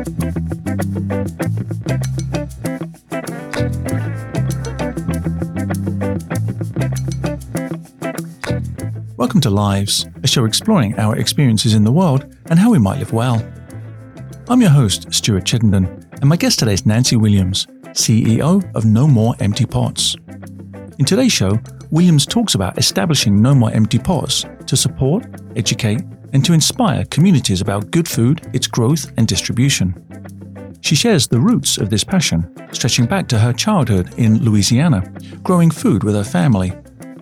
Welcome to Lives, a show exploring our experiences in the world and how we might live well. I'm your host, Stuart Chittenden, and my guest today is Nancy Williams, CEO of No More Empty Pots. In today's show, Williams talks about establishing No More Empty Pots to support, educate, and to inspire communities about good food, its growth, and distribution. She shares the roots of this passion, stretching back to her childhood in Louisiana, growing food with her family,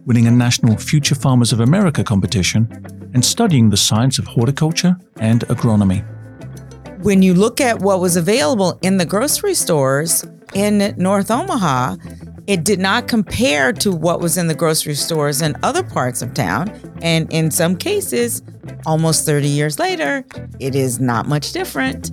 winning a national Future Farmers of America competition, and studying the science of horticulture and agronomy. When you look at what was available in the grocery stores in North Omaha, it did not compare to what was in the grocery stores in other parts of town. And in some cases, almost 30 years later, it is not much different.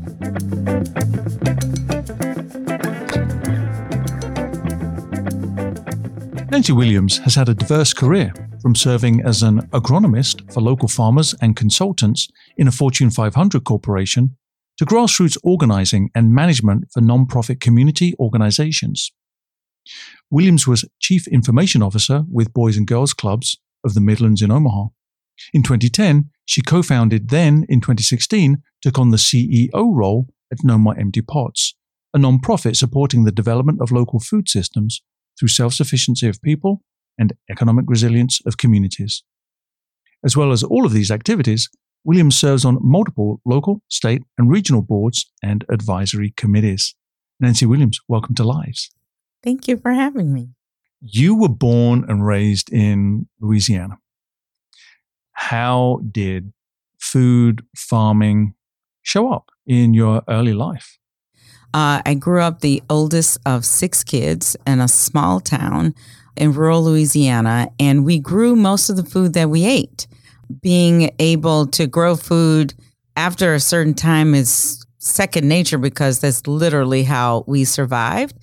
Nancy Williams has had a diverse career, from serving as an agronomist for local farmers and consultants in a Fortune 500 corporation to grassroots organizing and management for nonprofit community organizations. Williams was Chief Information Officer with Boys and Girls Clubs of the Midlands in Omaha. In 2010, she co founded, then in 2016, took on the CEO role at No More Empty Pots, a nonprofit supporting the development of local food systems through self sufficiency of people and economic resilience of communities. As well as all of these activities, Williams serves on multiple local, state, and regional boards and advisory committees. Nancy Williams, welcome to Lives. Thank you for having me. You were born and raised in Louisiana. How did food farming show up in your early life? Uh, I grew up the oldest of six kids in a small town in rural Louisiana, and we grew most of the food that we ate. Being able to grow food after a certain time is second nature because that's literally how we survived.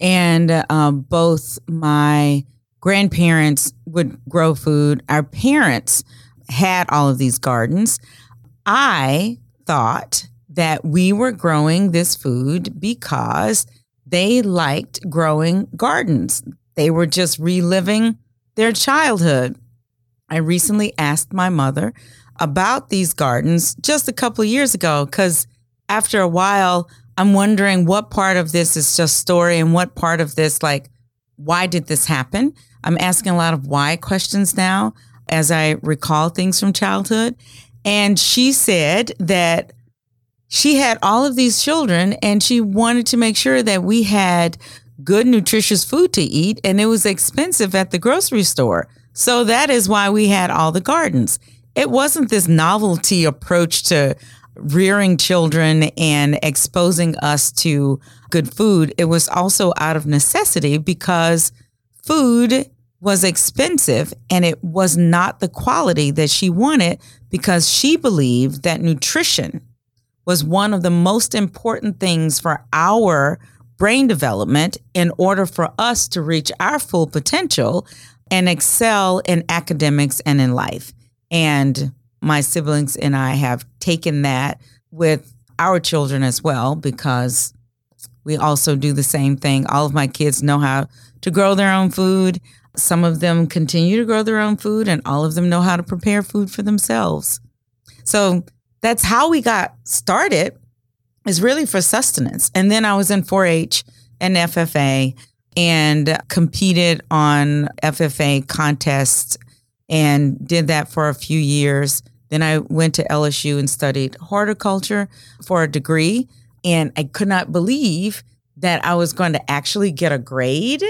And um, both my grandparents would grow food, our parents had all of these gardens. I thought that we were growing this food because they liked growing gardens. They were just reliving their childhood. I recently asked my mother about these gardens just a couple years ago because after a while, I'm wondering what part of this is just story and what part of this, like, why did this happen? I'm asking a lot of why questions now as I recall things from childhood. And she said that she had all of these children and she wanted to make sure that we had good, nutritious food to eat, and it was expensive at the grocery store. So that is why we had all the gardens. It wasn't this novelty approach to rearing children and exposing us to good food. It was also out of necessity because food was expensive and it was not the quality that she wanted because she believed that nutrition was one of the most important things for our brain development in order for us to reach our full potential and excel in academics and in life. And my siblings and I have taken that with our children as well because we also do the same thing. All of my kids know how to grow their own food. Some of them continue to grow their own food, and all of them know how to prepare food for themselves. So that's how we got started is really for sustenance. And then I was in 4-H and FFA and competed on FFA contests and did that for a few years. Then I went to LSU and studied horticulture for a degree. And I could not believe that I was going to actually get a grade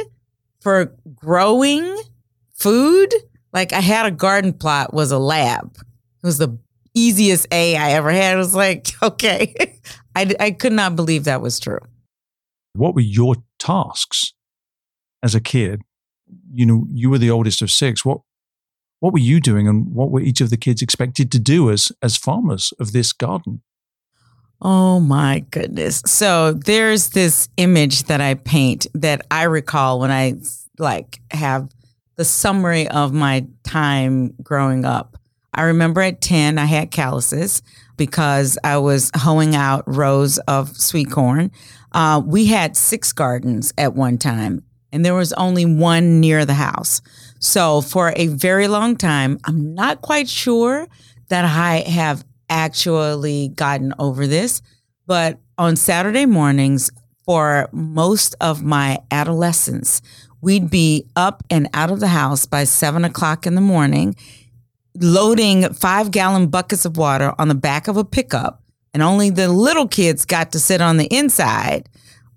for growing food. Like I had a garden plot was a lab. It was the easiest A I ever had. It was like, okay, I, I could not believe that was true. What were your tasks as a kid? You know, you were the oldest of six. What what were you doing, and what were each of the kids expected to do as as farmers of this garden? Oh my goodness! So there's this image that I paint that I recall when I like have the summary of my time growing up I remember at 10, I had calluses. because I was hoeing out rows of sweet corn. Uh, we had six gardens at one time, and there was only one near the house. So for a very long time, I'm not quite sure that I have actually gotten over this, but on Saturday mornings, for most of my adolescence, we'd be up and out of the house by seven o'clock in the morning, loading five gallon buckets of water on the back of a pickup. And only the little kids got to sit on the inside.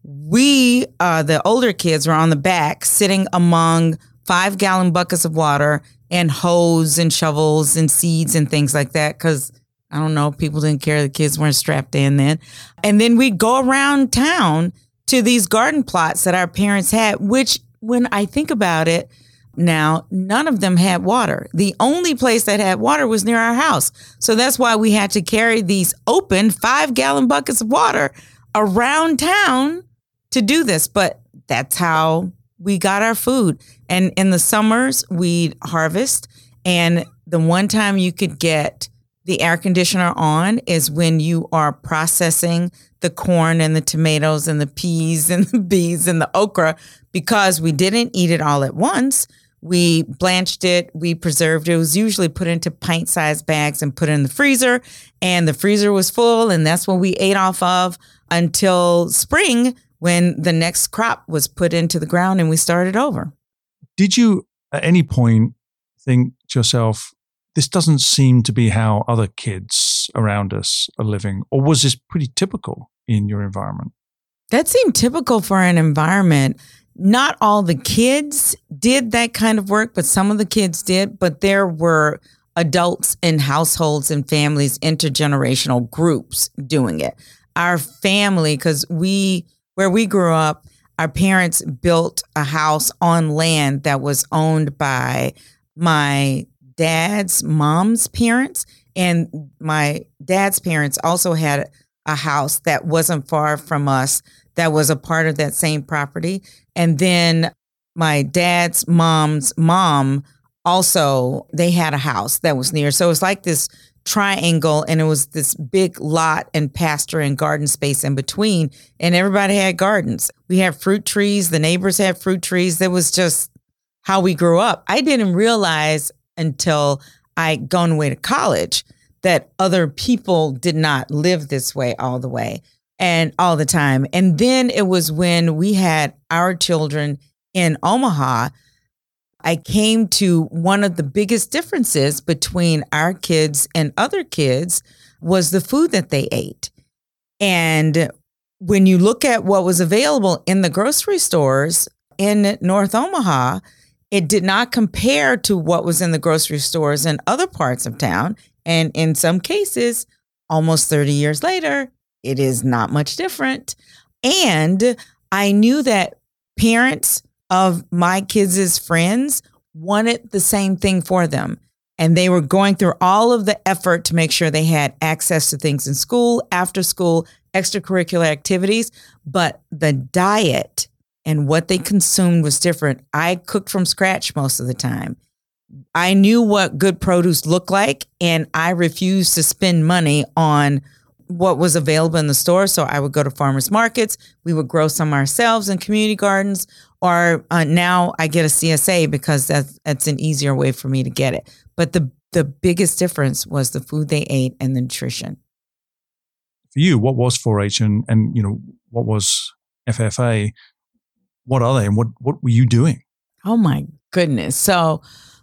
We, uh, the older kids, were on the back sitting among five gallon buckets of water and hose and shovels and seeds and things like that because I don't know, people didn't care. The kids weren't strapped in then. And then we'd go around town to these garden plots that our parents had, which when I think about it now, none of them had water. The only place that had water was near our house. So that's why we had to carry these open five gallon buckets of water around town to do this. But that's how we got our food. And in the summers, we'd harvest. And the one time you could get the air conditioner on is when you are processing the corn and the tomatoes and the peas and the beans and the okra because we didn't eat it all at once. We blanched it, we preserved it. It was usually put into pint sized bags and put in the freezer. And the freezer was full, and that's what we ate off of until spring when the next crop was put into the ground and we started over. Did you at any point think to yourself, this doesn't seem to be how other kids around us are living? Or was this pretty typical in your environment? That seemed typical for an environment. Not all the kids did that kind of work, but some of the kids did. But there were adults in households and families, intergenerational groups doing it. Our family, because we where we grew up, our parents built a house on land that was owned by my dad's mom's parents. And my dad's parents also had a house that wasn't far from us that was a part of that same property. And then my dad's mom's mom also, they had a house that was near. So it's like this triangle and it was this big lot and pasture and garden space in between and everybody had gardens. We had fruit trees the neighbors had fruit trees. That was just how we grew up. I didn't realize until i gone away to college that other people did not live this way all the way and all the time. And then it was when we had our children in omaha I came to one of the biggest differences between our kids and other kids was the food that they ate. And when you look at what was available in the grocery stores in North Omaha, it did not compare to what was in the grocery stores in other parts of town. And in some cases, almost 30 years later, it is not much different. And I knew that parents of my kids' friends wanted the same thing for them. And they were going through all of the effort to make sure they had access to things in school, after school, extracurricular activities. But the diet and what they consumed was different. I cooked from scratch most of the time. I knew what good produce looked like, and I refused to spend money on what was available in the store. So I would go to farmers markets. We would grow some ourselves in community gardens, or uh, now I get a CSA because that's that's an easier way for me to get it. But the the biggest difference was the food they ate and the nutrition. For you, what was 4-H and and you know what was FFA? What are they and what what were you doing? Oh my goodness! So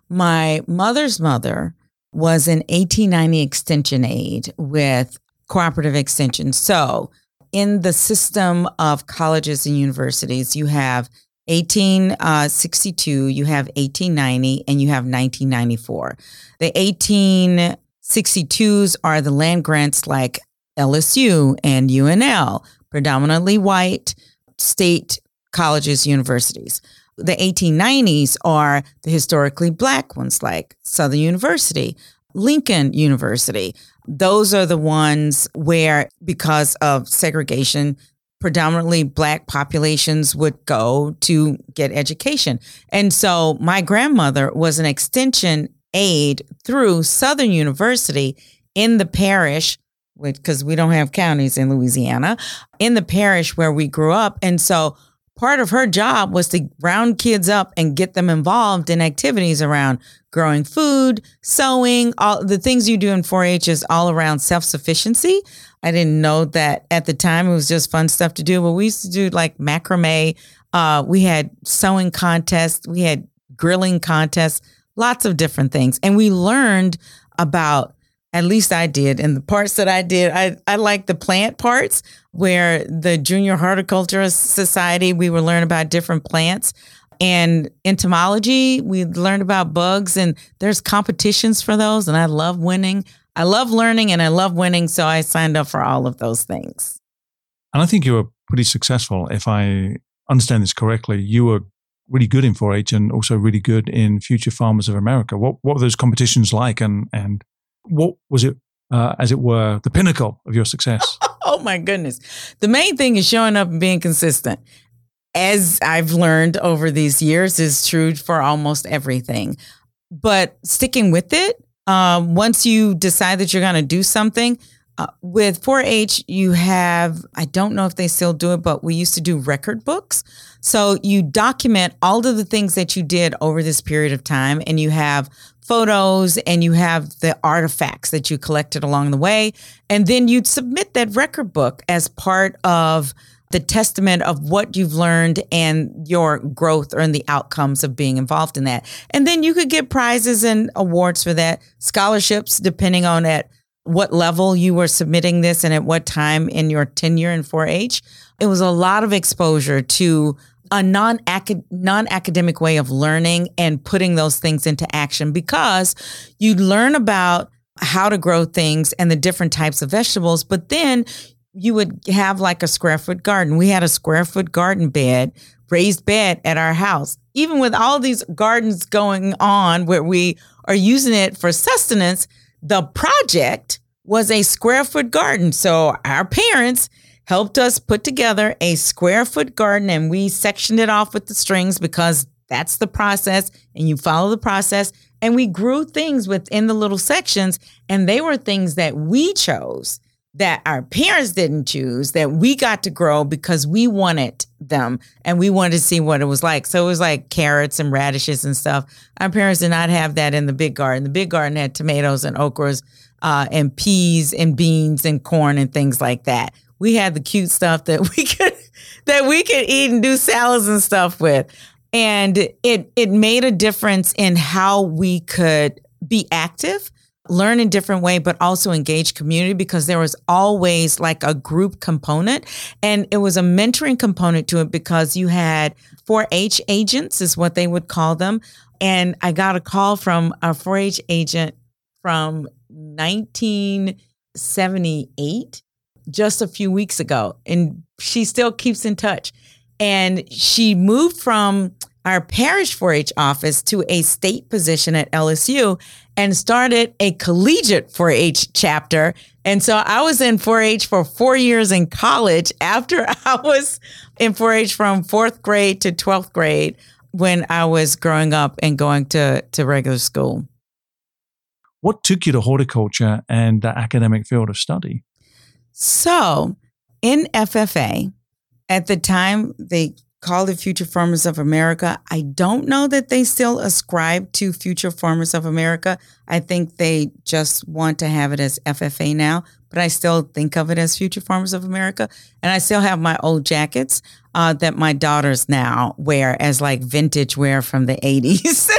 my mother's mother was an 1890 extension aide with cooperative extension. So, in the system of colleges and universities, you have 1862, uh, you have 1890, and you have 1994. The 1862s are the land grants like LSU and UNL, predominantly white state colleges, universities. The 1890s are the historically black ones like Southern University, Lincoln University. Those are the ones where, because of segregation, predominantly black populations would go to get education. And so my grandmother was an extension aide through Southern University in the parish because we don't have counties in Louisiana, in the parish where we grew up. And so part of her job was to round kids up and get them involved in activities around growing food, sewing, all the things you do in 4-H is all around self-sufficiency. I didn't know that at the time. It was just fun stuff to do. But we used to do like macrame. Uh, we had sewing contests. We had grilling contests. Lots of different things, and we learned about at least I did. And the parts that I did, I, I like the plant parts where the Junior Horticulturist Society, we would learn about different plants. And entomology, we learned about bugs and there's competitions for those. And I love winning. I love learning and I love winning. So I signed up for all of those things. And I think you were pretty successful. If I understand this correctly, you were really good in 4-H and also really good in Future Farmers of America. What what were those competitions like, and and what was it, uh, as it were, the pinnacle of your success? oh my goodness. The main thing is showing up and being consistent. As I've learned over these years, is true for almost everything. But sticking with it, um, once you decide that you're going to do something, uh, with 4 H, you have, I don't know if they still do it, but we used to do record books. So you document all of the things that you did over this period of time, and you have photos and you have the artifacts that you collected along the way. And then you'd submit that record book as part of the testament of what you've learned and your growth and the outcomes of being involved in that. And then you could get prizes and awards for that, scholarships, depending on at what level you were submitting this and at what time in your tenure in 4 H. It was a lot of exposure to a non non academic way of learning and putting those things into action because you learn about how to grow things and the different types of vegetables, but then you would have like a square foot garden. We had a square foot garden bed, raised bed at our house. Even with all these gardens going on where we are using it for sustenance, the project was a square foot garden. So our parents helped us put together a square foot garden and we sectioned it off with the strings because that's the process and you follow the process. And we grew things within the little sections and they were things that we chose that our parents didn't choose that we got to grow because we wanted them and we wanted to see what it was like. So it was like carrots and radishes and stuff. Our parents did not have that in the big garden. The big garden had tomatoes and okras uh, and peas and beans and corn and things like that we had the cute stuff that we could that we could eat and do salads and stuff with. And it it made a difference in how we could be active, learn in different way, but also engage community because there was always like a group component. And it was a mentoring component to it because you had 4-H agents is what they would call them. And I got a call from a 4-H agent from 1978 just a few weeks ago, and she still keeps in touch. And she moved from our parish 4 H office to a state position at LSU and started a collegiate 4 H chapter. And so I was in 4 H for four years in college after I was in 4 H from fourth grade to 12th grade when I was growing up and going to, to regular school. What took you to horticulture and the academic field of study? So, in FFA, at the time they called it Future Farmers of America, I don't know that they still ascribe to Future Farmers of America. I think they just want to have it as FFA now, but I still think of it as Future Farmers of America. And I still have my old jackets uh, that my daughters now wear as like vintage wear from the 80s.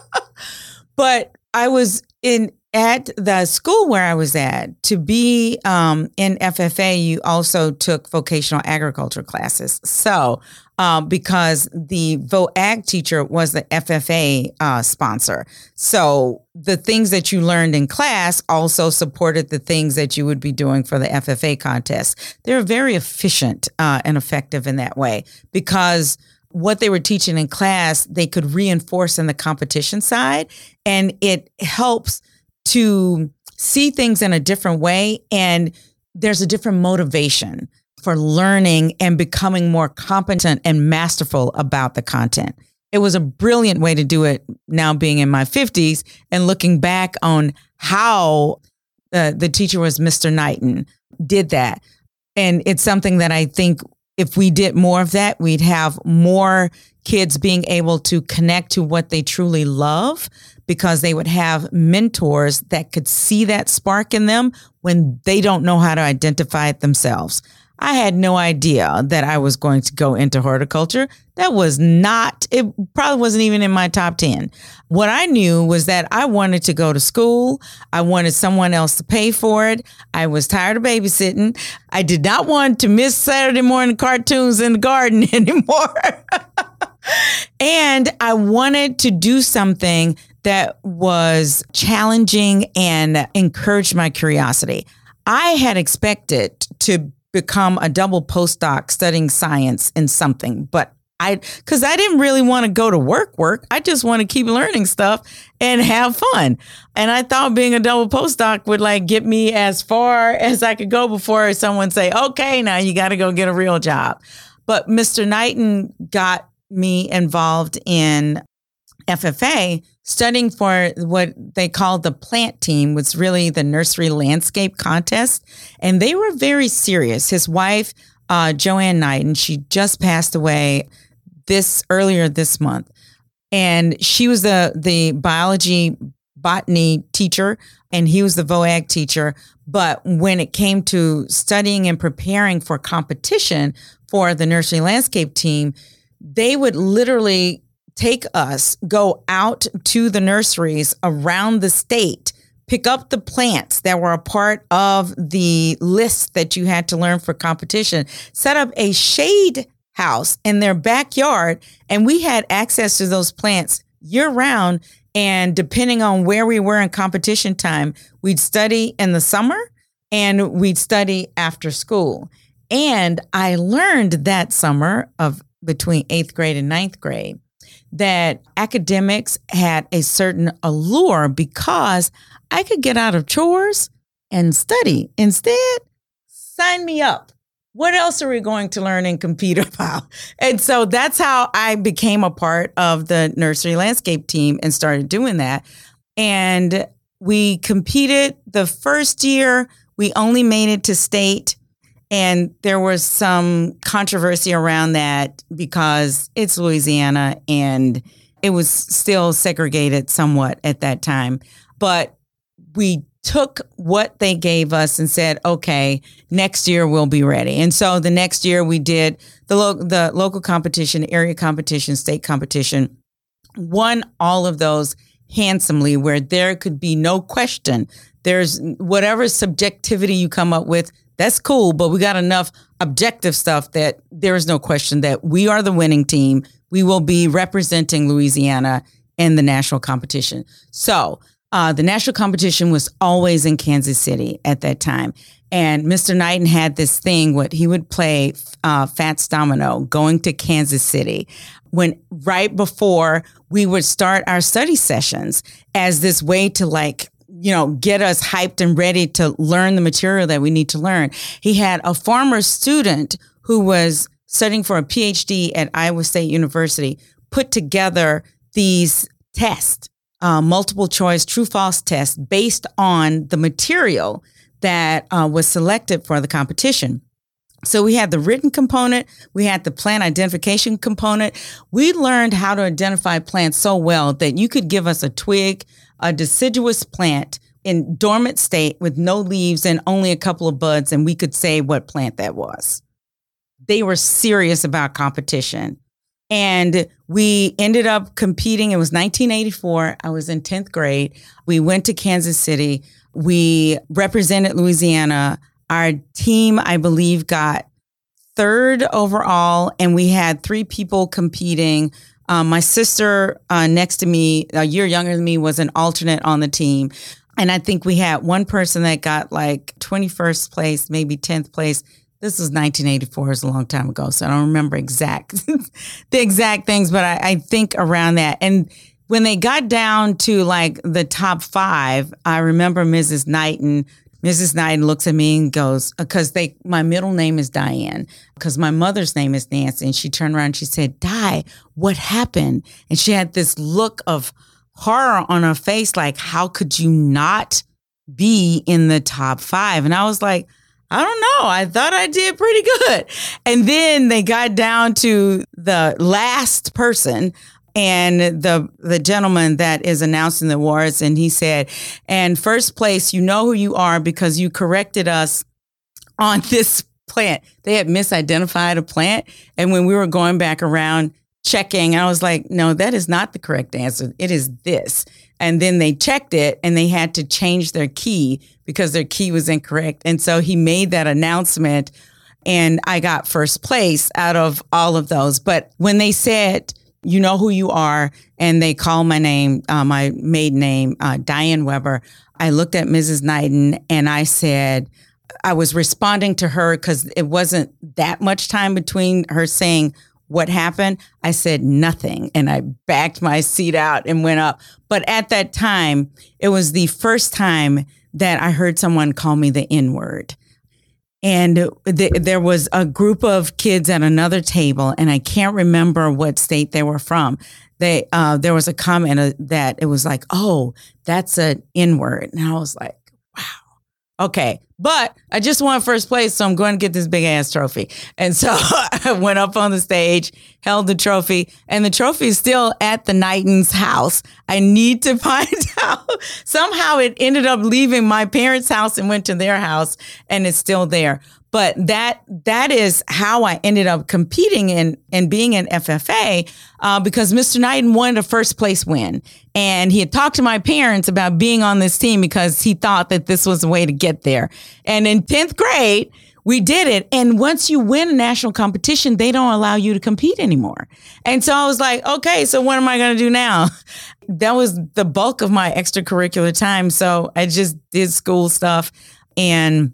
but I was in at the school where I was at, to be um, in FFA, you also took vocational agriculture classes. So, um, because the VOAG teacher was the FFA uh, sponsor. So, the things that you learned in class also supported the things that you would be doing for the FFA contest. They're very efficient uh, and effective in that way because what they were teaching in class, they could reinforce in the competition side, and it helps to see things in a different way and there's a different motivation for learning and becoming more competent and masterful about the content. It was a brilliant way to do it now being in my 50s and looking back on how uh, the teacher was Mr. Knighton, did that. And it's something that I think if we did more of that, we'd have more kids being able to connect to what they truly love because they would have mentors that could see that spark in them when they don't know how to identify it themselves. I had no idea that I was going to go into horticulture. That was not, it probably wasn't even in my top 10. What I knew was that I wanted to go to school. I wanted someone else to pay for it. I was tired of babysitting. I did not want to miss Saturday morning cartoons in the garden anymore. and I wanted to do something that was challenging and encouraged my curiosity. I had expected to become a double postdoc studying science in something, but I, cause I didn't really want to go to work, work. I just want to keep learning stuff and have fun. And I thought being a double postdoc would like get me as far as I could go before someone say, okay, now you got to go get a real job. But Mr. Knighton got me involved in FFA studying for what they called the plant team was really the nursery landscape contest. And they were very serious. His wife, uh, Joanne and she just passed away this earlier this month. And she was the, the biology botany teacher and he was the VOAG teacher. But when it came to studying and preparing for competition for the nursery landscape team, they would literally take us, go out to the nurseries around the state, pick up the plants that were a part of the list that you had to learn for competition, set up a shade house in their backyard, and we had access to those plants year round. And depending on where we were in competition time, we'd study in the summer and we'd study after school. And I learned that summer of between eighth grade and ninth grade that academics had a certain allure because I could get out of chores and study. Instead, sign me up. What else are we going to learn and compete about? And so that's how I became a part of the nursery landscape team and started doing that. And we competed the first year, we only made it to state. And there was some controversy around that because it's Louisiana and it was still segregated somewhat at that time. But we took what they gave us and said, okay, next year we'll be ready. And so the next year we did the, lo- the local competition, area competition, state competition, won all of those handsomely where there could be no question. There's whatever subjectivity you come up with, that's cool, but we got enough objective stuff that there is no question that we are the winning team. We will be representing Louisiana in the national competition. So uh, the national competition was always in Kansas City at that time. And Mr. Knighton had this thing what he would play uh, Fats Domino going to Kansas City when right before we would start our study sessions as this way to like you know, get us hyped and ready to learn the material that we need to learn. He had a former student who was studying for a PhD at Iowa State University put together these tests, uh, multiple choice true false tests based on the material that uh, was selected for the competition. So we had the written component, we had the plant identification component. We learned how to identify plants so well that you could give us a twig, a deciduous plant in dormant state with no leaves and only a couple of buds, and we could say what plant that was. They were serious about competition. And we ended up competing. It was 1984. I was in 10th grade. We went to Kansas City. We represented Louisiana. Our team, I believe, got third overall, and we had three people competing um, my sister uh, next to me, a year younger than me, was an alternate on the team. And I think we had one person that got like 21st place, maybe 10th place. This was 1984, it's a long time ago. So I don't remember exact the exact things, but I, I think around that. And when they got down to like the top five, I remember Mrs. Knighton Mrs. Knighton looks at me and goes, uh, because they, my middle name is Diane, because my mother's name is Nancy. And she turned around and she said, Di, what happened? And she had this look of horror on her face, like, how could you not be in the top five. And I was like, I don't know. I thought I did pretty good. And then they got down to the last person and the the gentleman that is announcing the awards and he said, "And first place, you know who you are because you corrected us on this plant. They had misidentified a plant and when we were going back around checking, I was like, "No, that is not the correct answer. It is this." And then they checked it and they had to change their key because their key was incorrect. And so he made that announcement and I got first place out of all of those. But when they said, you know who you are, and they call my name, uh, my maiden name, uh, Diane Weber, I looked at Mrs. Knighton and I said, I was responding to her because it wasn't that much time between her saying what happened. I said nothing and I backed my seat out and went up. But at that time, it was the first time that I heard someone call me the N word. And th- there was a group of kids at another table, and I can't remember what state they were from. They uh, there was a comment uh, that it was like, "Oh, that's an N word," and I was like, Okay. But I just won first place, so I'm going to get this big ass trophy. And so I went up on the stage, held the trophy, and the trophy is still at the Knighton's house. I need to find out. Somehow it ended up leaving my parents' house and went to their house, and it's still there. But that that is how I ended up competing in and being in FFA uh, because Mr. Knighton wanted a first place win, and he had talked to my parents about being on this team because he thought that this was a way to get there. And in tenth grade, we did it. And once you win a national competition, they don't allow you to compete anymore. And so I was like, okay, so what am I going to do now? that was the bulk of my extracurricular time. So I just did school stuff and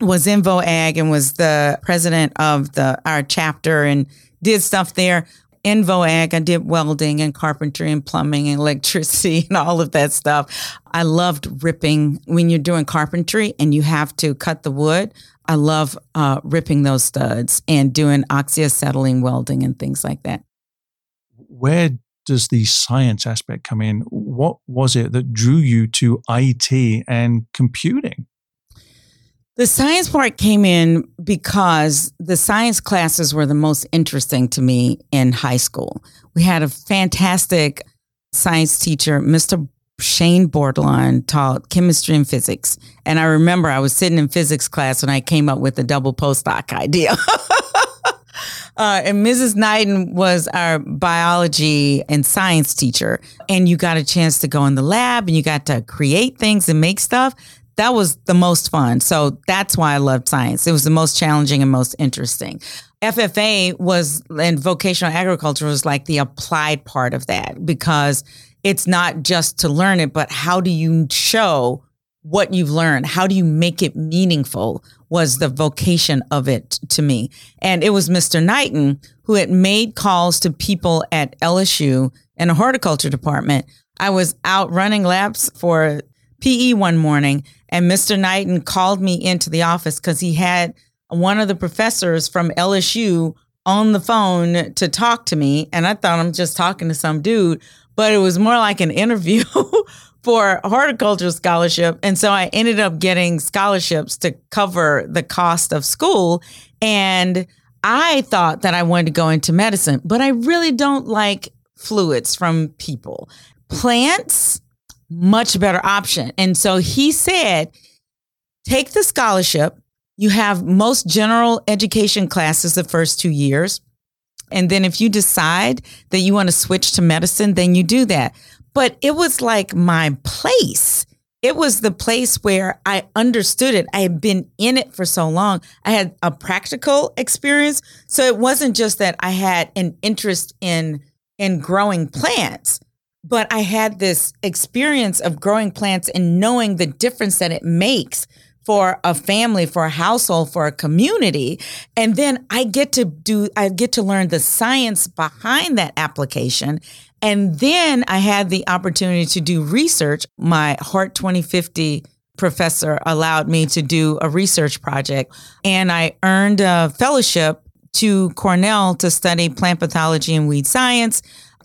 was in VOAG and was the president of the our chapter and did stuff there. In VOAG, I did welding and carpentry and plumbing and electricity and all of that stuff. I loved ripping when you're doing carpentry and you have to cut the wood. I love uh, ripping those studs and doing oxyacetylene welding and things like that. Where does the science aspect come in? What was it that drew you to IT and computing? The science part came in because the science classes were the most interesting to me in high school. We had a fantastic science teacher, Mr. Shane Bordelon, taught chemistry and physics. And I remember I was sitting in physics class when I came up with the double postdoc idea. Uh, and Mrs. Knighton was our biology and science teacher. And you got a chance to go in the lab and you got to create things and make stuff that was the most fun. So that's why I loved science. It was the most challenging and most interesting. FFA was, and vocational agriculture was like the applied part of that because it's not just to learn it, but how do you show what you've learned? How do you make it meaningful? Was the vocation of it to me. And it was Mr. Knighton who had made calls to people at LSU in a horticulture department. I was out running laps for PE one morning and Mr. Knighton called me into the office because he had one of the professors from LSU on the phone to talk to me. And I thought I'm just talking to some dude, but it was more like an interview for horticulture scholarship. And so I ended up getting scholarships to cover the cost of school. And I thought that I wanted to go into medicine, but I really don't like fluids from people. Plants much better option. And so he said, take the scholarship. You have most general education classes the first two years. And then if you decide that you want to switch to medicine, then you do that. But it was like my place. It was the place where I understood it. I had been in it for so long. I had a practical experience. So it wasn't just that I had an interest in in growing plants but I had this experience of growing plants and knowing the difference that it makes for a family, for a household, for a community. And then I get to do, I get to learn the science behind that application. And then I had the opportunity to do research. My Hort 2050 professor allowed me to do a research project, and I earned a fellowship to Cornell to study plant pathology and weed science.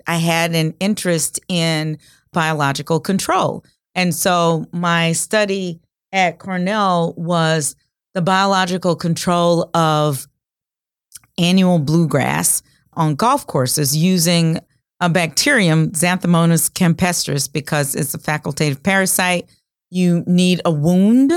I had an interest in biological control. And so my study at Cornell was the biological control of annual bluegrass on golf courses using a bacterium, Xanthomonas campestris, because it's a facultative parasite. You need a wound,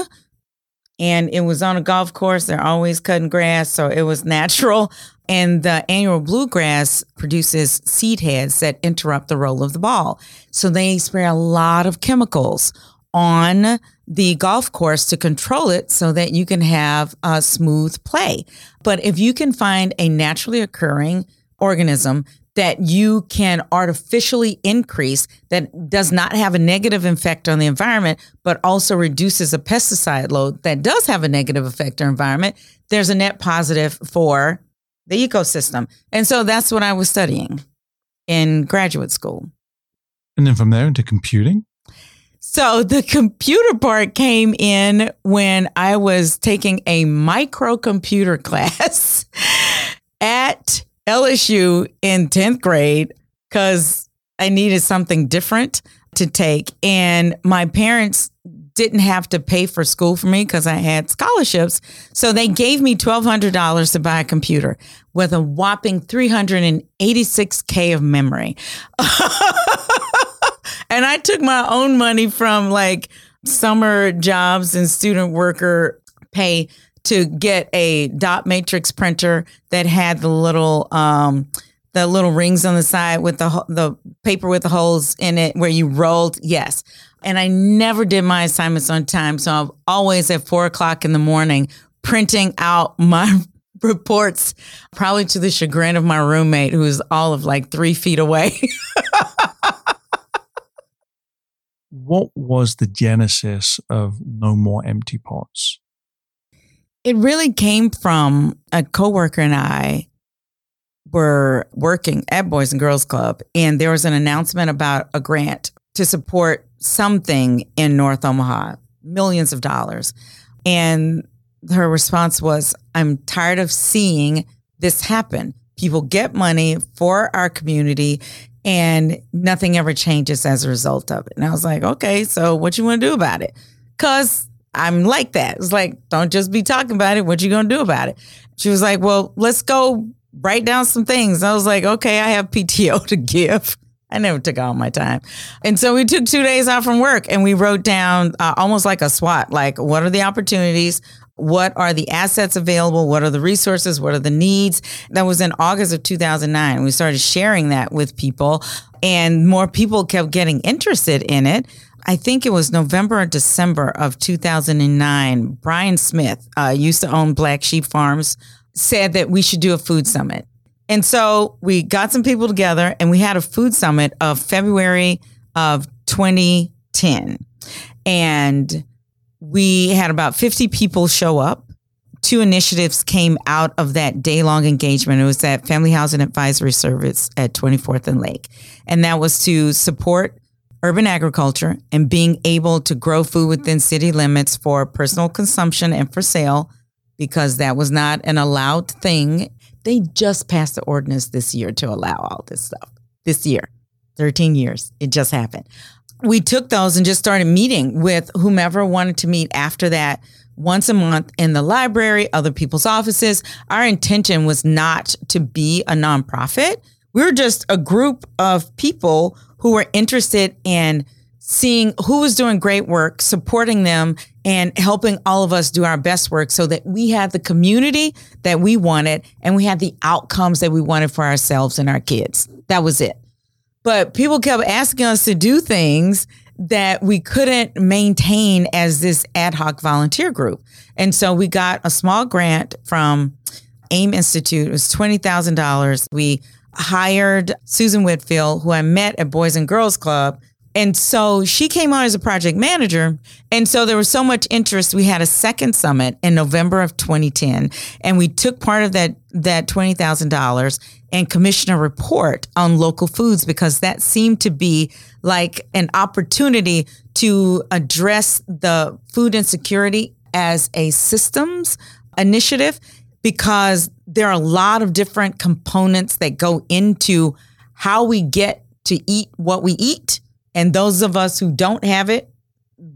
and it was on a golf course. They're always cutting grass, so it was natural. And the annual bluegrass produces seed heads that interrupt the roll of the ball. So they spray a lot of chemicals on the golf course to control it so that you can have a smooth play. But if you can find a naturally occurring organism that you can artificially increase that does not have a negative effect on the environment, but also reduces a pesticide load that does have a negative effect on the environment, there's a net positive for the ecosystem. And so that's what I was studying in graduate school. And then from there into computing? So the computer part came in when I was taking a microcomputer class at LSU in 10th grade because I needed something different to take. And my parents didn't have to pay for school for me because I had scholarships. So they gave me $1,200 to buy a computer with a whopping 386K of memory. and I took my own money from like summer jobs and student worker pay to get a dot matrix printer that had the little um, the little rings on the side with the the paper with the holes in it where you rolled. Yes, and I never did my assignments on time, so I'm always at four o'clock in the morning printing out my reports, probably to the chagrin of my roommate, who's all of like three feet away. what was the genesis of No More Empty Pots? It really came from a coworker and I were working at Boys and Girls Club, and there was an announcement about a grant to support something in North Omaha, millions of dollars. And her response was, I'm tired of seeing this happen. People get money for our community and nothing ever changes as a result of it. And I was like, okay, so what you want to do about it? Cause I'm like that. It's like, don't just be talking about it. What you gonna do about it? She was like, well, let's go write down some things. I was like, okay, I have PTO to give. I never took all my time. And so we took two days off from work and we wrote down uh, almost like a SWOT, like what are the opportunities? What are the assets available? What are the resources? What are the needs? That was in August of 2009. We started sharing that with people and more people kept getting interested in it. I think it was November or December of 2009. Brian Smith uh, used to own Black Sheep Farms, said that we should do a food summit. And so we got some people together and we had a food summit of February of 2010. And we had about 50 people show up. Two initiatives came out of that day long engagement. It was that Family Housing Advisory Service at 24th and Lake. And that was to support urban agriculture and being able to grow food within city limits for personal consumption and for sale because that was not an allowed thing. They just passed the ordinance this year to allow all this stuff. This year, 13 years, it just happened. We took those and just started meeting with whomever wanted to meet after that once a month in the library, other people's offices. Our intention was not to be a nonprofit. We were just a group of people who were interested in seeing who was doing great work, supporting them, and helping all of us do our best work so that we had the community that we wanted and we had the outcomes that we wanted for ourselves and our kids. That was it. But people kept asking us to do things that we couldn't maintain as this ad hoc volunteer group. And so we got a small grant from AIM Institute. It was $20,000. We hired Susan Whitfield, who I met at Boys and Girls Club. And so she came on as a project manager. And so there was so much interest. We had a second summit in November of 2010. And we took part of that, that $20,000 and commissioned a report on local foods because that seemed to be like an opportunity to address the food insecurity as a systems initiative because there are a lot of different components that go into how we get to eat what we eat. And those of us who don't have it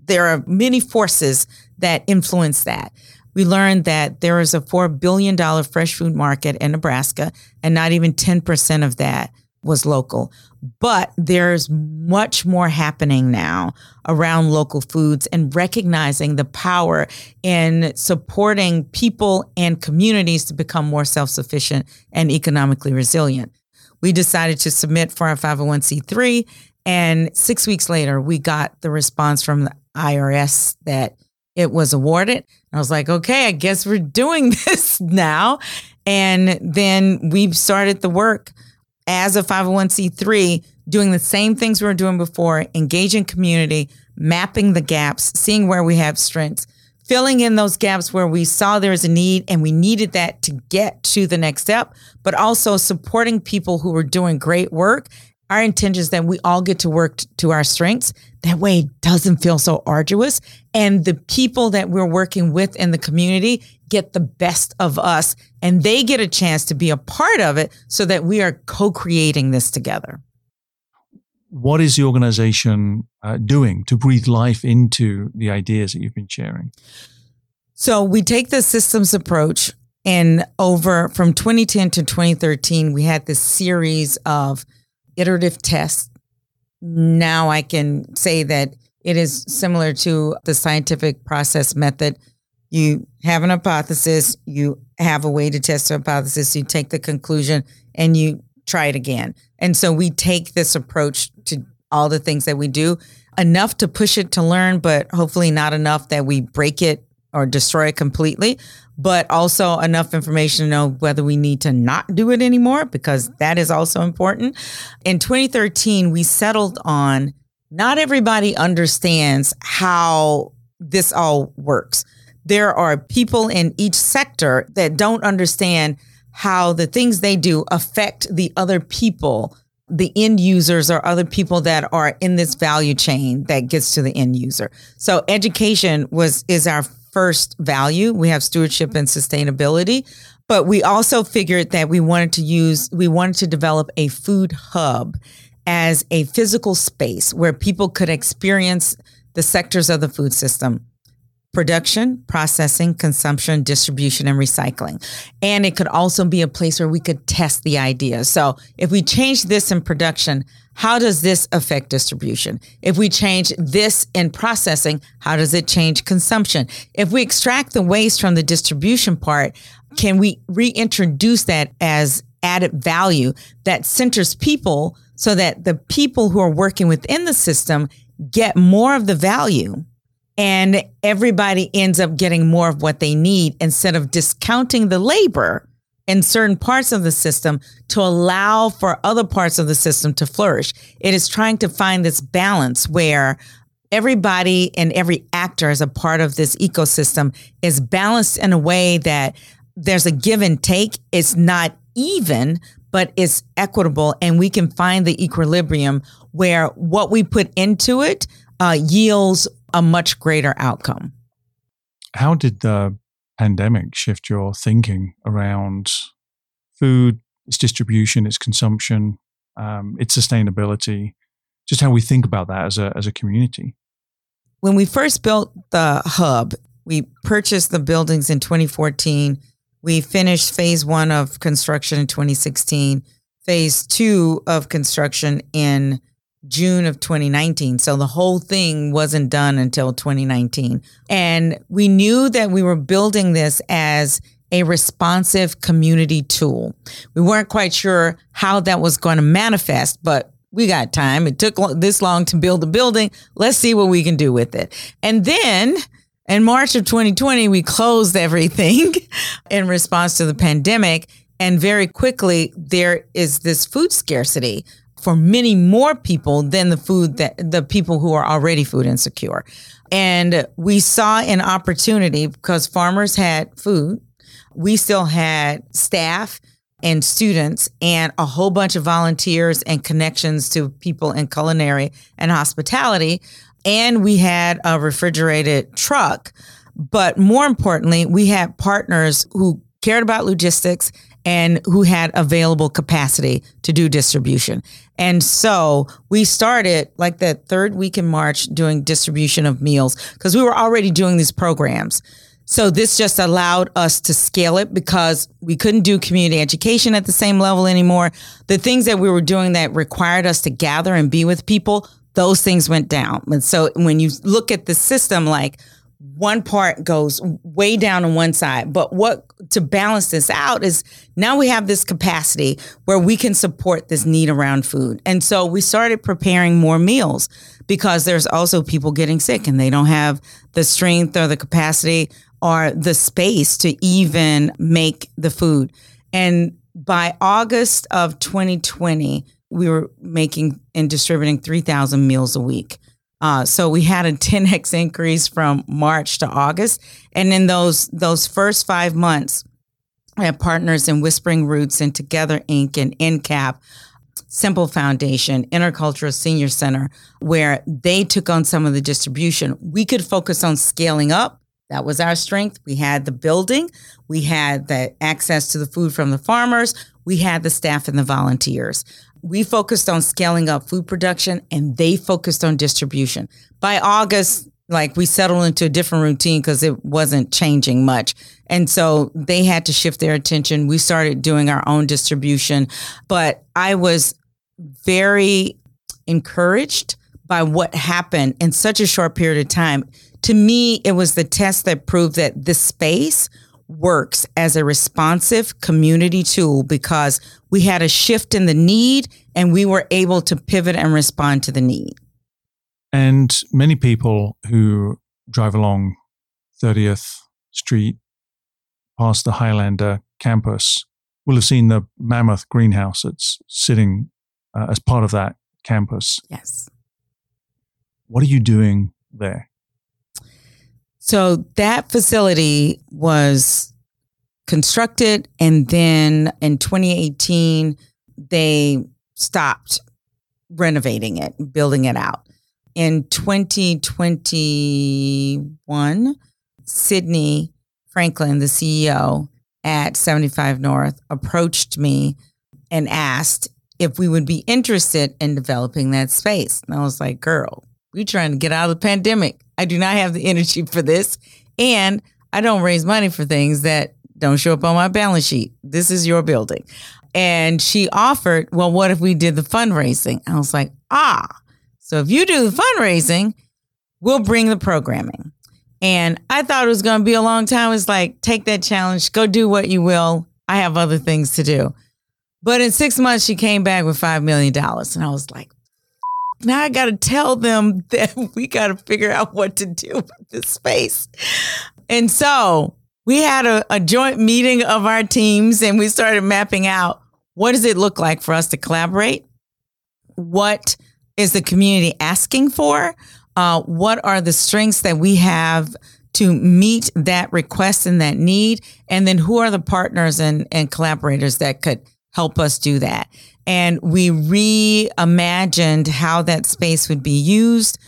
there are many forces that influence that. We learned that there is a $4 billion fresh food market in Nebraska, and not even 10% of that was local. But there's much more happening now around local foods and recognizing the power in supporting people and communities to become more self sufficient and economically resilient. We decided to submit for our 501c3. And six weeks later, we got the response from the IRS that it was awarded. I was like, okay, I guess we're doing this now. And then we started the work as a 501c3 doing the same things we were doing before, engaging community, mapping the gaps, seeing where we have strengths, filling in those gaps where we saw there's a need and we needed that to get to the next step, but also supporting people who were doing great work. Our intention is that we all get to work to our strengths. That way it doesn't feel so arduous. And the people that we're working with in the community get the best of us and they get a chance to be a part of it so that we are co creating this together. What is the organization uh, doing to breathe life into the ideas that you've been sharing? So we take the systems approach and over from 2010 to 2013, we had this series of iterative tests. Now I can say that it is similar to the scientific process method you have an hypothesis, you have a way to test the hypothesis, you take the conclusion and you try it again. And so we take this approach to all the things that we do, enough to push it to learn, but hopefully not enough that we break it or destroy it completely, but also enough information to know whether we need to not do it anymore, because that is also important. In 2013, we settled on not everybody understands how this all works there are people in each sector that don't understand how the things they do affect the other people, the end users or other people that are in this value chain that gets to the end user. So education was is our first value. We have stewardship and sustainability, but we also figured that we wanted to use we wanted to develop a food hub as a physical space where people could experience the sectors of the food system production, processing, consumption, distribution, and recycling. And it could also be a place where we could test the idea. So if we change this in production, how does this affect distribution? If we change this in processing, how does it change consumption? If we extract the waste from the distribution part, can we reintroduce that as added value that centers people so that the people who are working within the system get more of the value and everybody ends up getting more of what they need instead of discounting the labor in certain parts of the system to allow for other parts of the system to flourish. It is trying to find this balance where everybody and every actor as a part of this ecosystem is balanced in a way that there's a give and take. It's not even, but it's equitable and we can find the equilibrium where what we put into it uh, yields a much greater outcome. How did the pandemic shift your thinking around food, its distribution, its consumption, um, its sustainability, just how we think about that as a, as a community? When we first built the hub, we purchased the buildings in 2014. We finished phase one of construction in 2016, phase two of construction in June of 2019. So the whole thing wasn't done until 2019. And we knew that we were building this as a responsive community tool. We weren't quite sure how that was going to manifest, but we got time. It took this long to build the building. Let's see what we can do with it. And then in March of 2020, we closed everything in response to the pandemic. And very quickly, there is this food scarcity for many more people than the food that the people who are already food insecure. And we saw an opportunity because farmers had food. We still had staff and students and a whole bunch of volunteers and connections to people in culinary and hospitality. And we had a refrigerated truck. But more importantly, we had partners who cared about logistics and who had available capacity to do distribution. And so we started like that third week in March doing distribution of meals because we were already doing these programs. So this just allowed us to scale it because we couldn't do community education at the same level anymore. The things that we were doing that required us to gather and be with people, those things went down. And so when you look at the system, like one part goes way down on one side. But what to balance this out is now we have this capacity where we can support this need around food. And so we started preparing more meals because there's also people getting sick and they don't have the strength or the capacity or the space to even make the food. And by August of 2020, we were making and distributing 3,000 meals a week. Uh, so we had a 10x increase from March to August, and in those those first five months, I had partners in Whispering Roots and Together Inc. and NCAP, Simple Foundation, Intercultural Senior Center, where they took on some of the distribution. We could focus on scaling up. That was our strength. We had the building, we had the access to the food from the farmers, we had the staff and the volunteers we focused on scaling up food production and they focused on distribution. By August, like we settled into a different routine because it wasn't changing much. And so they had to shift their attention. We started doing our own distribution, but I was very encouraged by what happened in such a short period of time. To me, it was the test that proved that this space works as a responsive community tool because we had a shift in the need and we were able to pivot and respond to the need. And many people who drive along 30th Street past the Highlander campus will have seen the mammoth greenhouse that's sitting uh, as part of that campus. Yes. What are you doing there? So that facility was constructed, and then in 2018, they stopped renovating it, building it out. In 2021, Sydney Franklin, the CEO at 75 North, approached me and asked if we would be interested in developing that space. And I was like, girl, we're trying to get out of the pandemic. I do not have the energy for this. And I don't raise money for things that don't show up on my balance sheet. This is your building. And she offered, well, what if we did the fundraising? I was like, ah, so if you do the fundraising, we'll bring the programming. And I thought it was going to be a long time. It's like, take that challenge, go do what you will. I have other things to do. But in six months, she came back with $5 million. And I was like, now I got to tell them that we got to figure out what to do with this space. And so we had a, a, joint meeting of our teams and we started mapping out what does it look like for us to collaborate? What is the community asking for? Uh, what are the strengths that we have to meet that request and that need? And then who are the partners and, and collaborators that could help us do that? and we reimagined how that space would be used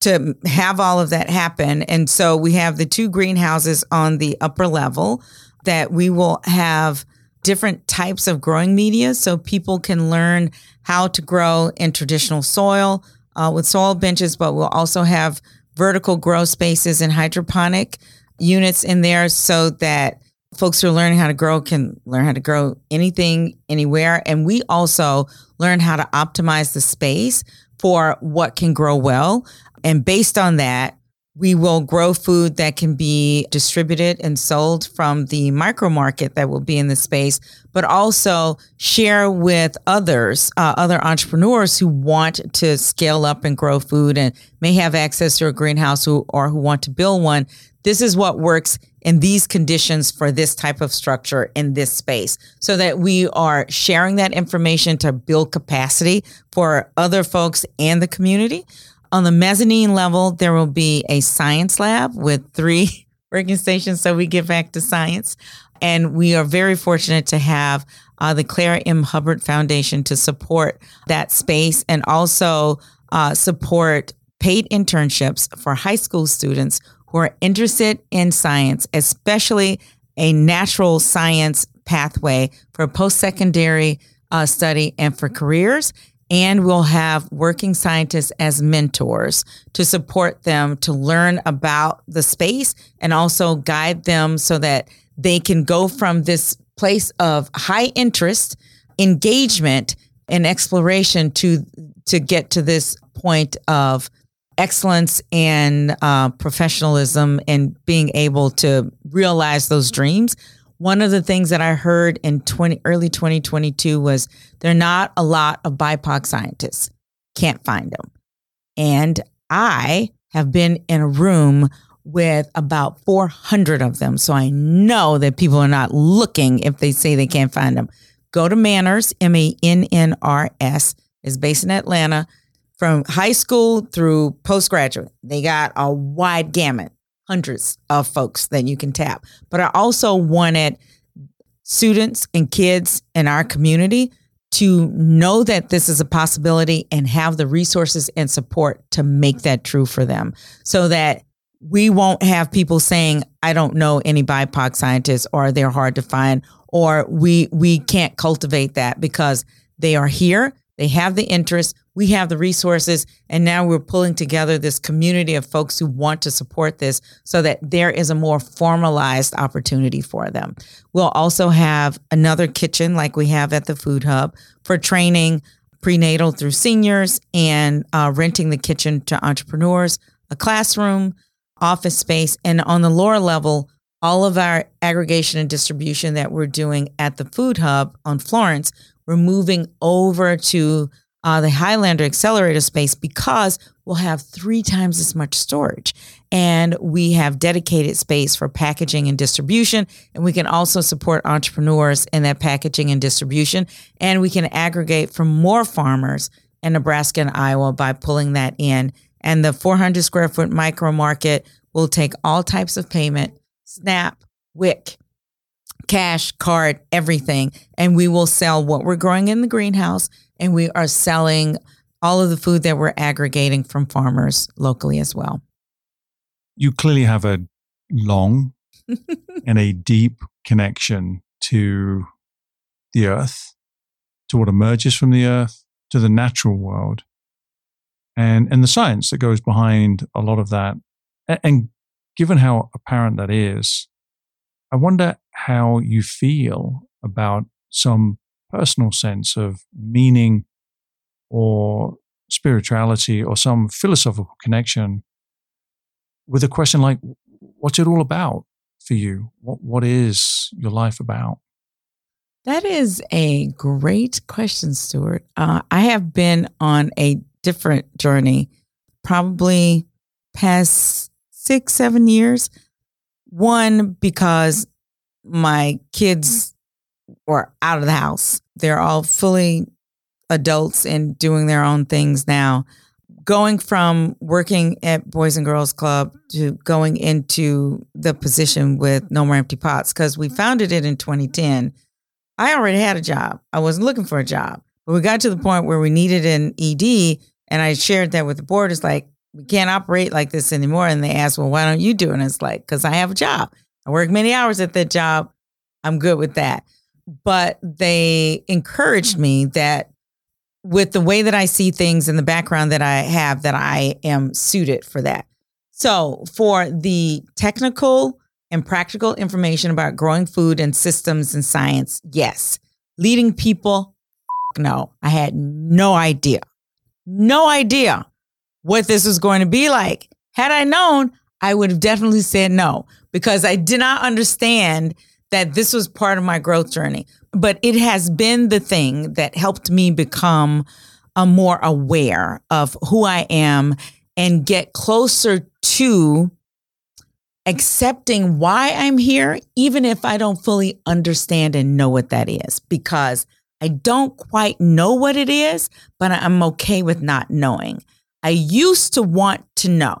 to have all of that happen. And so we have the two greenhouses on the upper level that we will have different types of growing media so people can learn how to grow in traditional soil uh, with soil benches, but we'll also have vertical grow spaces and hydroponic units in there so that folks who are learning how to grow can learn how to grow anything, anywhere. And we also learn how to optimize the space for what can grow well. And based on that, we will grow food that can be distributed and sold from the micro market that will be in the space, but also share with others, uh, other entrepreneurs who want to scale up and grow food and may have access to a greenhouse who, or who want to build one. This is what works in these conditions for this type of structure in this space so that we are sharing that information to build capacity for other folks and the community. On the mezzanine level, there will be a science lab with three working stations so we get back to science. And we are very fortunate to have uh, the Claire M. Hubbard Foundation to support that space and also uh, support paid internships for high school students who are interested in science, especially a natural science pathway for post secondary uh, study and for careers. And we'll have working scientists as mentors to support them to learn about the space and also guide them so that they can go from this place of high interest, engagement, and exploration to to get to this point of excellence and uh, professionalism and being able to realize those dreams. One of the things that I heard in 20, early 2022 was there are not a lot of BIPOC scientists. Can't find them. And I have been in a room with about 400 of them. So I know that people are not looking if they say they can't find them. Go to MANRRS, M A N N R S, is based in Atlanta from high school through postgraduate. They got a wide gamut, hundreds of folks that you can tap. But I also wanted students and kids in our community to know that this is a possibility and have the resources and support to make that true for them so that we won't have people saying, I don't know any BIPOC scientists or they're hard to find or we we can't cultivate that because they are here they have the interest, we have the resources, and now we're pulling together this community of folks who want to support this so that there is a more formalized opportunity for them. We'll also have another kitchen like we have at the Food Hub for training prenatal through seniors and uh, renting the kitchen to entrepreneurs, a classroom, office space, and on the lower level, all of our aggregation and distribution that we're doing at the Food Hub on Florence we're moving over to uh, the Highlander accelerator space because we'll have three times as much storage. And we have dedicated space for packaging and distribution. And we can also support entrepreneurs in that packaging and distribution. And we can aggregate from more farmers in Nebraska and Iowa by pulling that in. And the 400 square foot micro market will take all types of payment, SNAP, WIC, cash, card, everything. And we will sell what we're growing in the greenhouse. And we are selling all of the food that we're aggregating from farmers locally as well. You clearly have a long and a deep connection to the earth, to what emerges from the earth, to the natural world, and, and the science that goes behind a lot of that. And given how apparent that is, I wonder how you feel about some personal sense of meaning or spirituality or some philosophical connection with a question like, what's it all about for you? What, what is your life about? That is a great question, Stuart. Uh, I have been on a different journey, probably past six, seven years. One, because my kids were out of the house. They're all fully adults and doing their own things now. Going from working at Boys and Girls Club to going into the position with No More Empty Pots, because we founded it in 2010. I already had a job. I wasn't looking for a job. But we got to the point where we needed an ED, and I shared that with the board. It's like, we can't operate like this anymore. And they asked, well, why don't you do it? And it's like, because I have a job. I work many hours at that job. I'm good with that. But they encouraged me that with the way that I see things and the background that I have, that I am suited for that. So, for the technical and practical information about growing food and systems and science, yes. Leading people, no. I had no idea, no idea what this was going to be like. Had I known, I would have definitely said no because I did not understand that this was part of my growth journey. But it has been the thing that helped me become a more aware of who I am and get closer to accepting why I'm here, even if I don't fully understand and know what that is, because I don't quite know what it is, but I'm okay with not knowing. I used to want to know.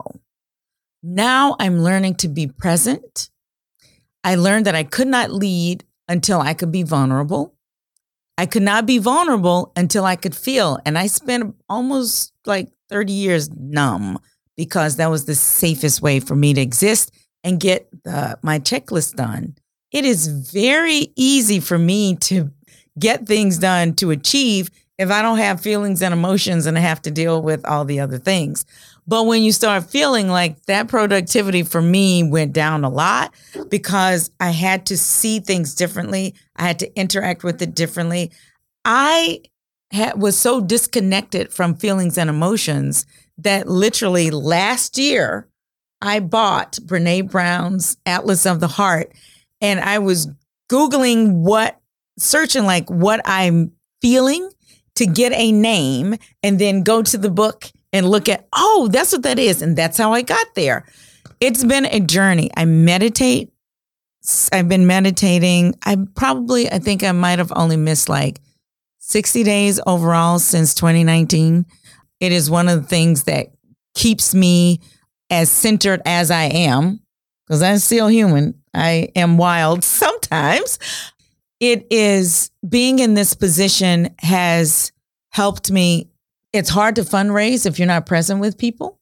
Now I'm learning to be present. I learned that I could not lead until I could be vulnerable. I could not be vulnerable until I could feel. And I spent almost like 30 years numb because that was the safest way for me to exist and get the, my checklist done. it is very easy for me to get things done to achieve if I don't have feelings and emotions and I have to deal with all the other things. But when you start feeling like that productivity for me went down a lot because I had to see things differently, I had to interact with it differently. I had, was so disconnected from feelings and emotions that literally last year I bought Brene Brown's Atlas of the Heart and I was Googling what, searching like what I'm feeling to get a name and then go to the book and look at, oh, that's what that is. And that's how I got there. It's been a journey. I meditate. I've been meditating. I probably, I think I might have only missed like 60 days overall since 2019. It is one of the things that keeps me as centered as I am, because I'm still human. I am wild sometimes. It is being in this position has helped me. It's hard to fundraise if you're not present with people.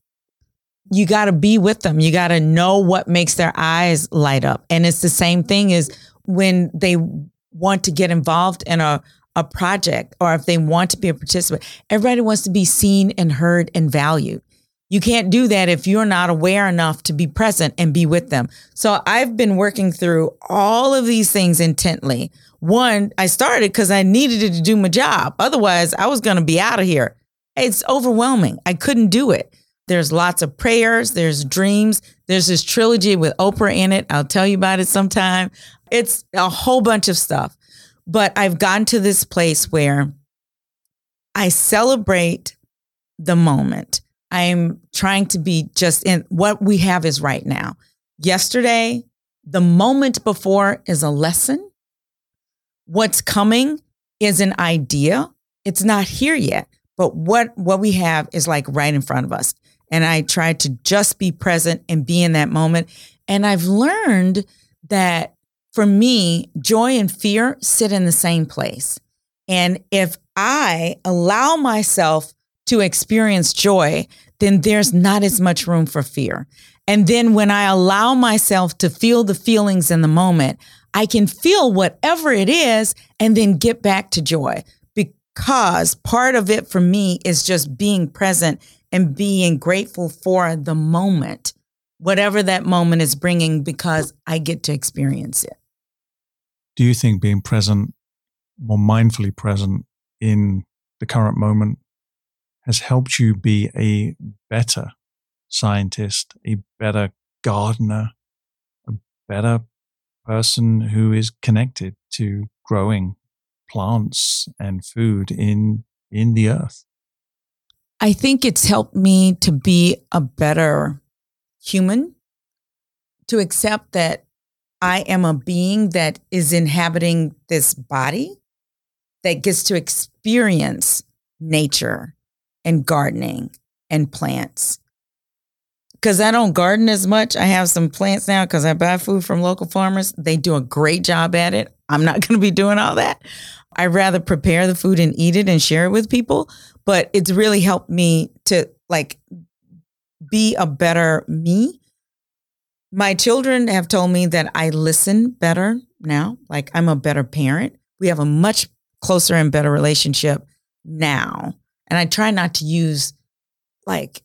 You got to be with them. You got to know what makes their eyes light up. And it's the same thing as when they want to get involved in a, a project or if they want to be a participant. Everybody wants to be seen and heard and valued. You can't do that if you're not aware enough to be present and be with them. So I've been working through all of these things intently. One, I started because I needed to do my job. Otherwise, I was going to be out of here. It's overwhelming. I couldn't do it. There's lots of prayers, there's dreams, there's this trilogy with Oprah in it. I'll tell you about it sometime. It's a whole bunch of stuff. But I've gotten to this place where I celebrate the moment. I'm trying to be just in what we have is right now. Yesterday, the moment before is a lesson. What's coming is an idea. It's not here yet, but what what we have is like right in front of us. And I try to just be present and be in that moment. And I've learned that for me, joy and fear sit in the same place. And if I allow myself to experience joy, then there's not as much room for fear. And then when I allow myself to feel the feelings in the moment, I can feel whatever it is and then get back to joy because part of it for me is just being present and being grateful for the moment, whatever that moment is bringing, because I get to experience it. Do you think being present, more mindfully present in the current moment, has helped you be a better scientist, a better gardener, a better person who is connected to growing plants and food in in the earth? I think it's helped me to be a better human, to accept that I am a being that is inhabiting this body that gets to experience nature and gardening and plants. Because I don't garden as much. I have some plants now because I buy food from local farmers. They do a great job at it. I'm not going to be doing all that. I rather prepare the food and eat it and share it with people. But it's really helped me to like be a better me. My children have told me that I listen better now. Like I'm a better parent. We have a much closer and better relationship now and I try not to use like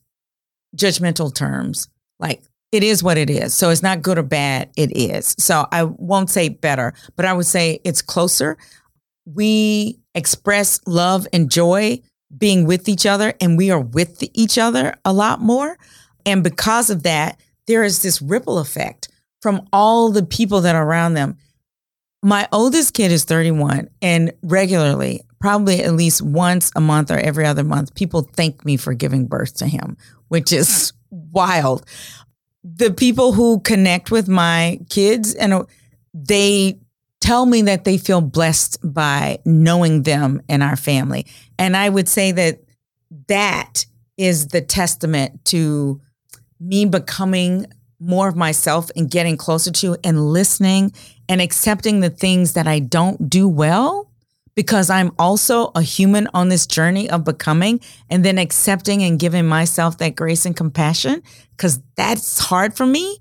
judgmental terms. Like it is what it is. So it's not good or bad. It is. So I won't say better, but I would say it's closer. We express love and joy being with each other, and we are with each other a lot more. And because of that, there is this ripple effect from all the people that are around them. My oldest kid is 31, and regularly probably at least once a month or every other month, people thank me for giving birth to him, which is mm. wild. The people who connect with my kids and uh, they tell me that they feel blessed by knowing them and our family. And I would say that that is the testament to me becoming more of myself and getting closer to and listening and accepting the things that I don't do well because I'm also a human on this journey of becoming and then accepting and giving myself that grace and compassion because that's hard for me,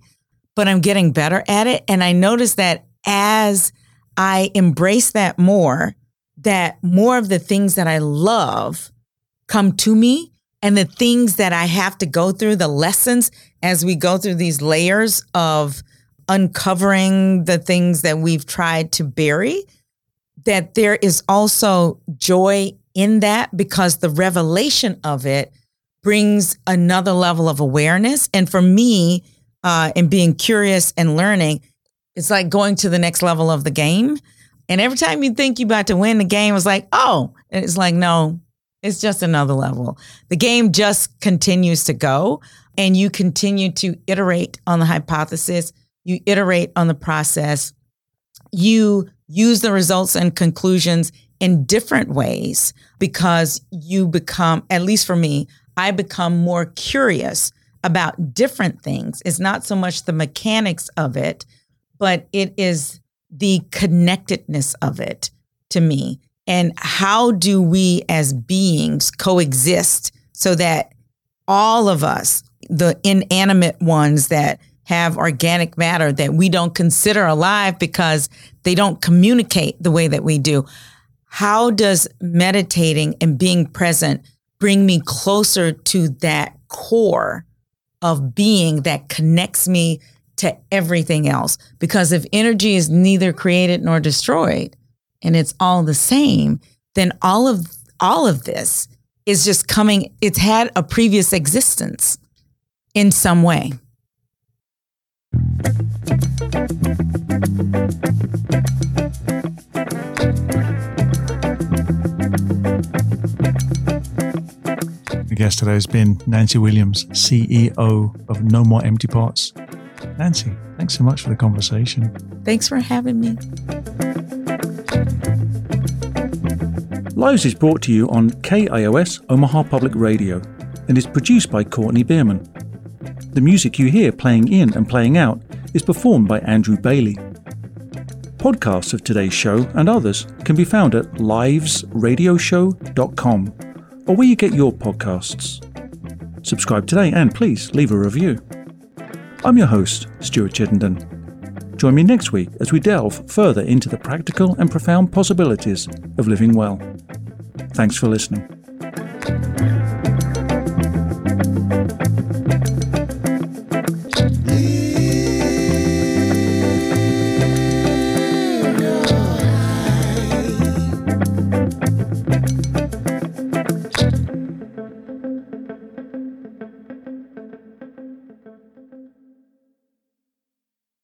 but I'm getting better at it. And I notice that as I embrace that more, that more of the things that I love come to me and the things that I have to go through, the lessons as we go through these layers of uncovering the things that we've tried to bury, that there is also joy in that because the revelation of it brings another level of awareness. And for me, uh, being curious and learning, it's like going to the next level of the game. And every time you think you're about to win the game, it's like, oh, and it's like, no, it's just another level. The game just continues to go and you continue to iterate on the hypothesis, you iterate on the process, you use the results and conclusions in different ways because you become, at least for me, I become more curious about different things. It's not so much the mechanics of it, but it is the connectedness of it to me. And how do we as beings coexist so that all of us, the inanimate ones that have organic matter that we don't consider alive because they don't communicate the way that we do. How does meditating and being present bring me closer to that core of being that connects me to everything else. Because if energy is neither created nor destroyed and it's all the same, then all of all of this is just coming it's had a previous existence in some way. The guest today has been Nancy Williams, CEO of No More Empty Pots. Nancy, thanks so much for the conversation. Thanks for having me. Lives is brought to you on KIOS Omaha Public Radio and is produced by Courtney Bierman. The music you hear playing in and playing out is performed by Andrew Bailey. Podcasts of today's show and others can be found at livesradioshow.com or where you get your podcasts. Subscribe today and please leave a review. I'm your host, Stuart Chittenden. Join me next week as we delve further into the practical and profound possibilities of living well. Thanks for listening.